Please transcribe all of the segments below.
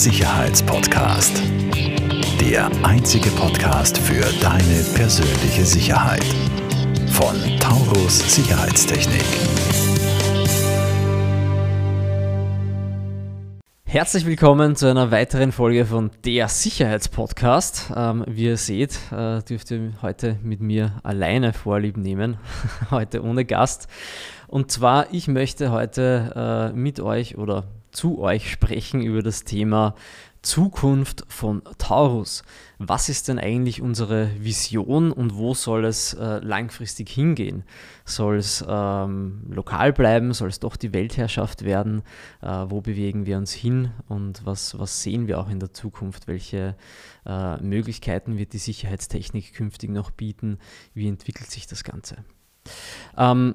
Sicherheitspodcast. Der einzige Podcast für deine persönliche Sicherheit. Von Taurus Sicherheitstechnik. Herzlich willkommen zu einer weiteren Folge von der Sicherheitspodcast. Ähm, wie ihr seht, äh, dürft ihr heute mit mir alleine Vorlieb nehmen, heute ohne Gast. Und zwar, ich möchte heute äh, mit euch oder zu euch sprechen über das Thema Zukunft von Taurus. Was ist denn eigentlich unsere Vision und wo soll es äh, langfristig hingehen? Soll es ähm, lokal bleiben? Soll es doch die Weltherrschaft werden? Äh, wo bewegen wir uns hin und was, was sehen wir auch in der Zukunft? Welche äh, Möglichkeiten wird die Sicherheitstechnik künftig noch bieten? Wie entwickelt sich das Ganze? Ähm,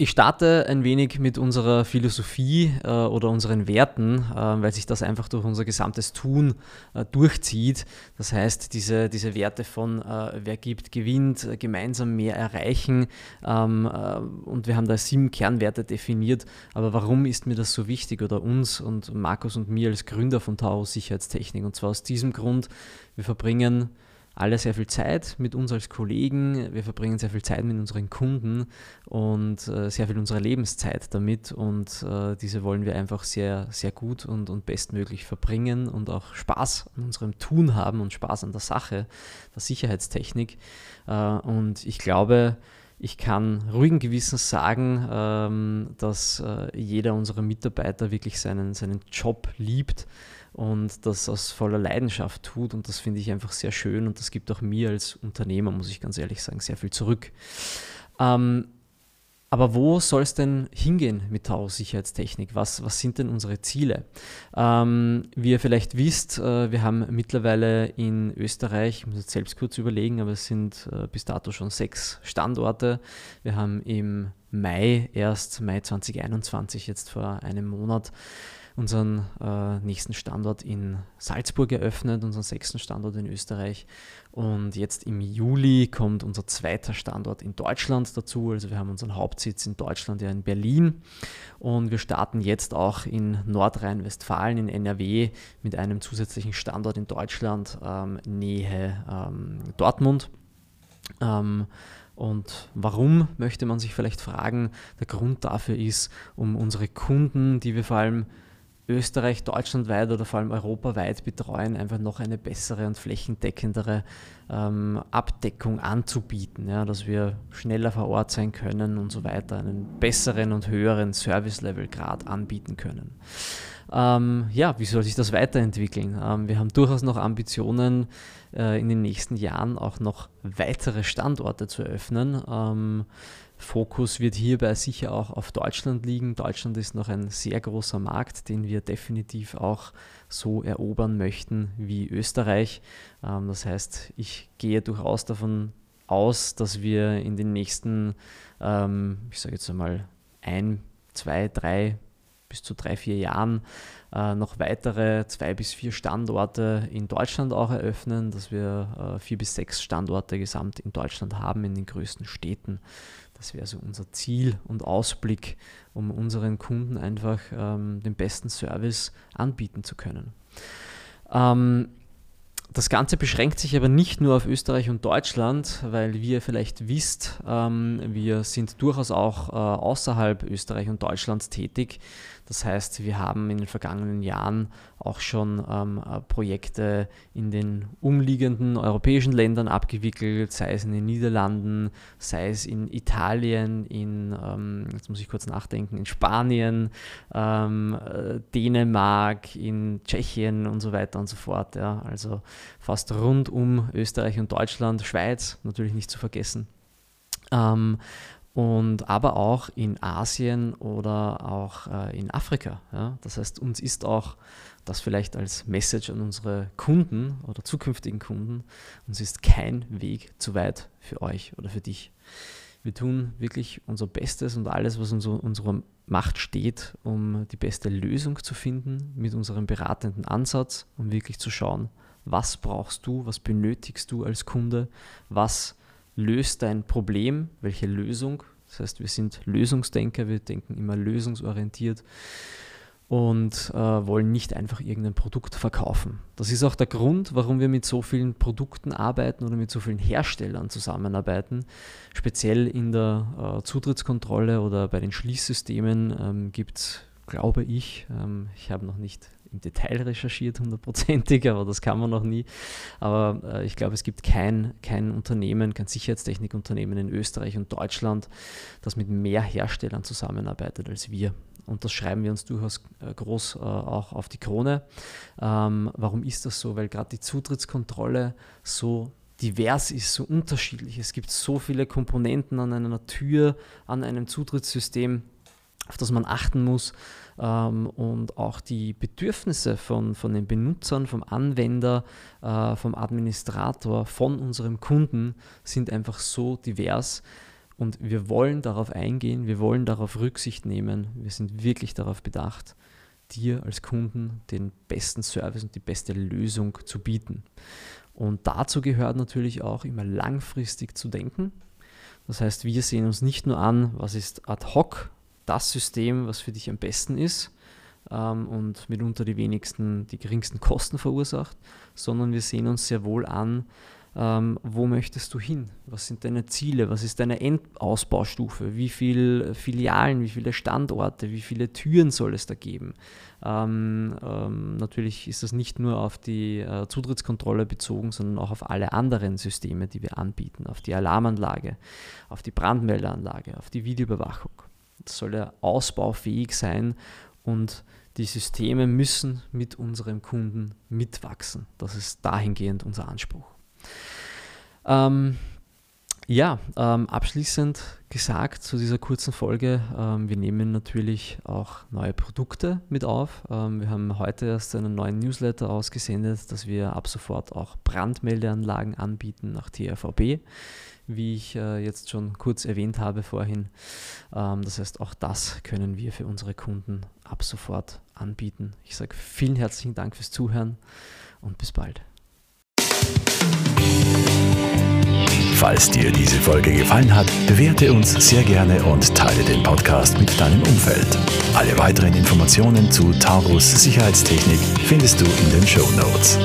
ich starte ein wenig mit unserer Philosophie äh, oder unseren Werten, äh, weil sich das einfach durch unser gesamtes Tun äh, durchzieht. Das heißt, diese, diese Werte von äh, wer gibt, gewinnt, äh, gemeinsam mehr erreichen. Ähm, äh, und wir haben da sieben Kernwerte definiert. Aber warum ist mir das so wichtig oder uns und Markus und mir als Gründer von Taurus Sicherheitstechnik? Und zwar aus diesem Grund, wir verbringen alle sehr viel Zeit mit uns als Kollegen, wir verbringen sehr viel Zeit mit unseren Kunden und äh, sehr viel unserer Lebenszeit damit. Und äh, diese wollen wir einfach sehr, sehr gut und, und bestmöglich verbringen und auch Spaß an unserem Tun haben und Spaß an der Sache, der Sicherheitstechnik. Äh, und ich glaube, ich kann ruhigen Gewissens sagen, ähm, dass äh, jeder unserer Mitarbeiter wirklich seinen, seinen Job liebt und das aus voller Leidenschaft tut. Und das finde ich einfach sehr schön und das gibt auch mir als Unternehmer, muss ich ganz ehrlich sagen, sehr viel zurück. Ähm, aber wo soll es denn hingehen mit Taurus Sicherheitstechnik? Was, was sind denn unsere Ziele? Ähm, wie ihr vielleicht wisst, äh, wir haben mittlerweile in Österreich, ich muss jetzt selbst kurz überlegen, aber es sind äh, bis dato schon sechs Standorte. Wir haben im Mai, erst Mai 2021, jetzt vor einem Monat, unseren äh, nächsten Standort in Salzburg eröffnet, unseren sechsten Standort in Österreich. Und jetzt im Juli kommt unser zweiter Standort in Deutschland dazu. Also wir haben unseren Hauptsitz in Deutschland ja in Berlin. Und wir starten jetzt auch in Nordrhein-Westfalen, in NRW, mit einem zusätzlichen Standort in Deutschland, ähm, Nähe ähm, Dortmund. Ähm, und warum möchte man sich vielleicht fragen? Der Grund dafür ist, um unsere Kunden, die wir vor allem Österreich deutschlandweit oder vor allem europaweit betreuen, einfach noch eine bessere und flächendeckendere ähm, Abdeckung anzubieten, ja, dass wir schneller vor Ort sein können und so weiter, einen besseren und höheren Service-Level-Grad anbieten können. Ähm, ja, wie soll sich das weiterentwickeln? Ähm, wir haben durchaus noch Ambitionen, äh, in den nächsten Jahren auch noch weitere Standorte zu eröffnen. Ähm, Fokus wird hierbei sicher auch auf Deutschland liegen. Deutschland ist noch ein sehr großer Markt, den wir definitiv auch so erobern möchten wie Österreich. Ähm, das heißt, ich gehe durchaus davon aus, dass wir in den nächsten, ähm, ich sage jetzt einmal, ein, zwei, drei bis zu drei, vier Jahren äh, noch weitere zwei bis vier Standorte in Deutschland auch eröffnen, dass wir äh, vier bis sechs Standorte gesamt in Deutschland haben, in den größten Städten. Das wäre so unser Ziel und Ausblick, um unseren Kunden einfach ähm, den besten Service anbieten zu können. Ähm, das Ganze beschränkt sich aber nicht nur auf Österreich und Deutschland, weil wie ihr vielleicht wisst, ähm, wir sind durchaus auch äh, außerhalb Österreich und Deutschlands tätig. Das heißt, wir haben in den vergangenen Jahren auch schon ähm, äh, Projekte in den umliegenden europäischen Ländern abgewickelt, sei es in den Niederlanden, sei es in Italien, in, ähm, jetzt muss ich kurz nachdenken, in Spanien, äh, Dänemark, in Tschechien und so weiter und so fort. Also fast rund um Österreich und Deutschland, Schweiz natürlich nicht zu vergessen. Ähm, und aber auch in Asien oder auch äh, in Afrika. Ja? Das heißt, uns ist auch das vielleicht als Message an unsere Kunden oder zukünftigen Kunden, uns ist kein Weg zu weit für euch oder für dich. Wir tun wirklich unser Bestes und alles, was in unserer Macht steht, um die beste Lösung zu finden mit unserem beratenden Ansatz, um wirklich zu schauen, was brauchst du, was benötigst du als Kunde, was löst dein Problem, welche Lösung. Das heißt, wir sind Lösungsdenker, wir denken immer lösungsorientiert. und äh, wollen nicht einfach irgendein Produkt verkaufen. Das ist auch der Grund, warum wir mit so vielen Produkten arbeiten oder mit so vielen Herstellern zusammenarbeiten. Speziell in der äh, Zutrittskontrolle oder bei den Schließsystemen ähm, gibt es, glaube ich, ähm, ich habe noch nicht im Detail recherchiert, hundertprozentig, aber das kann man noch nie. Aber äh, ich glaube, es gibt kein, kein Unternehmen, kein Sicherheitstechnikunternehmen in Österreich und Deutschland, das mit mehr Herstellern zusammenarbeitet als wir. Und das schreiben wir uns durchaus äh, groß äh, auch auf die Krone. Ähm, warum ist das so? Weil gerade die Zutrittskontrolle so divers ist, so unterschiedlich. Es gibt so viele Komponenten an einer Tür, an einem Zutrittssystem, auf das man achten muss. Ähm, und auch die Bedürfnisse von, von den Benutzern, vom Anwender, äh, vom Administrator, von unserem Kunden sind einfach so divers, und wir wollen darauf eingehen, wir wollen darauf Rücksicht nehmen, wir sind wirklich darauf bedacht, dir als Kunden den besten Service und die beste Lösung zu bieten. Und dazu gehört natürlich auch immer langfristig zu denken. Das heißt, wir sehen uns nicht nur an, was ist ad hoc das System, was für dich am besten ist ähm, und mitunter die wenigsten, die geringsten Kosten verursacht, sondern wir sehen uns sehr wohl an, ähm, wo möchtest du hin? Was sind deine Ziele? Was ist deine Endausbaustufe? Wie viele Filialen, wie viele Standorte, wie viele Türen soll es da geben? Ähm, ähm, natürlich ist das nicht nur auf die äh, Zutrittskontrolle bezogen, sondern auch auf alle anderen Systeme, die wir anbieten, auf die Alarmanlage, auf die Brandmeldeanlage, auf die Videoüberwachung. Soll ja ausbaufähig sein und die Systeme müssen mit unserem Kunden mitwachsen. Das ist dahingehend unser Anspruch. Ähm, ja, ähm, abschließend gesagt zu dieser kurzen Folge, ähm, wir nehmen natürlich auch neue Produkte mit auf. Ähm, wir haben heute erst einen neuen Newsletter ausgesendet, dass wir ab sofort auch Brandmeldeanlagen anbieten nach TRVB, wie ich äh, jetzt schon kurz erwähnt habe vorhin. Ähm, das heißt, auch das können wir für unsere Kunden ab sofort anbieten. Ich sage vielen herzlichen Dank fürs Zuhören und bis bald. Falls dir diese Folge gefallen hat, bewerte uns sehr gerne und teile den Podcast mit deinem Umfeld. Alle weiteren Informationen zu Taurus Sicherheitstechnik findest du in den Show Notes.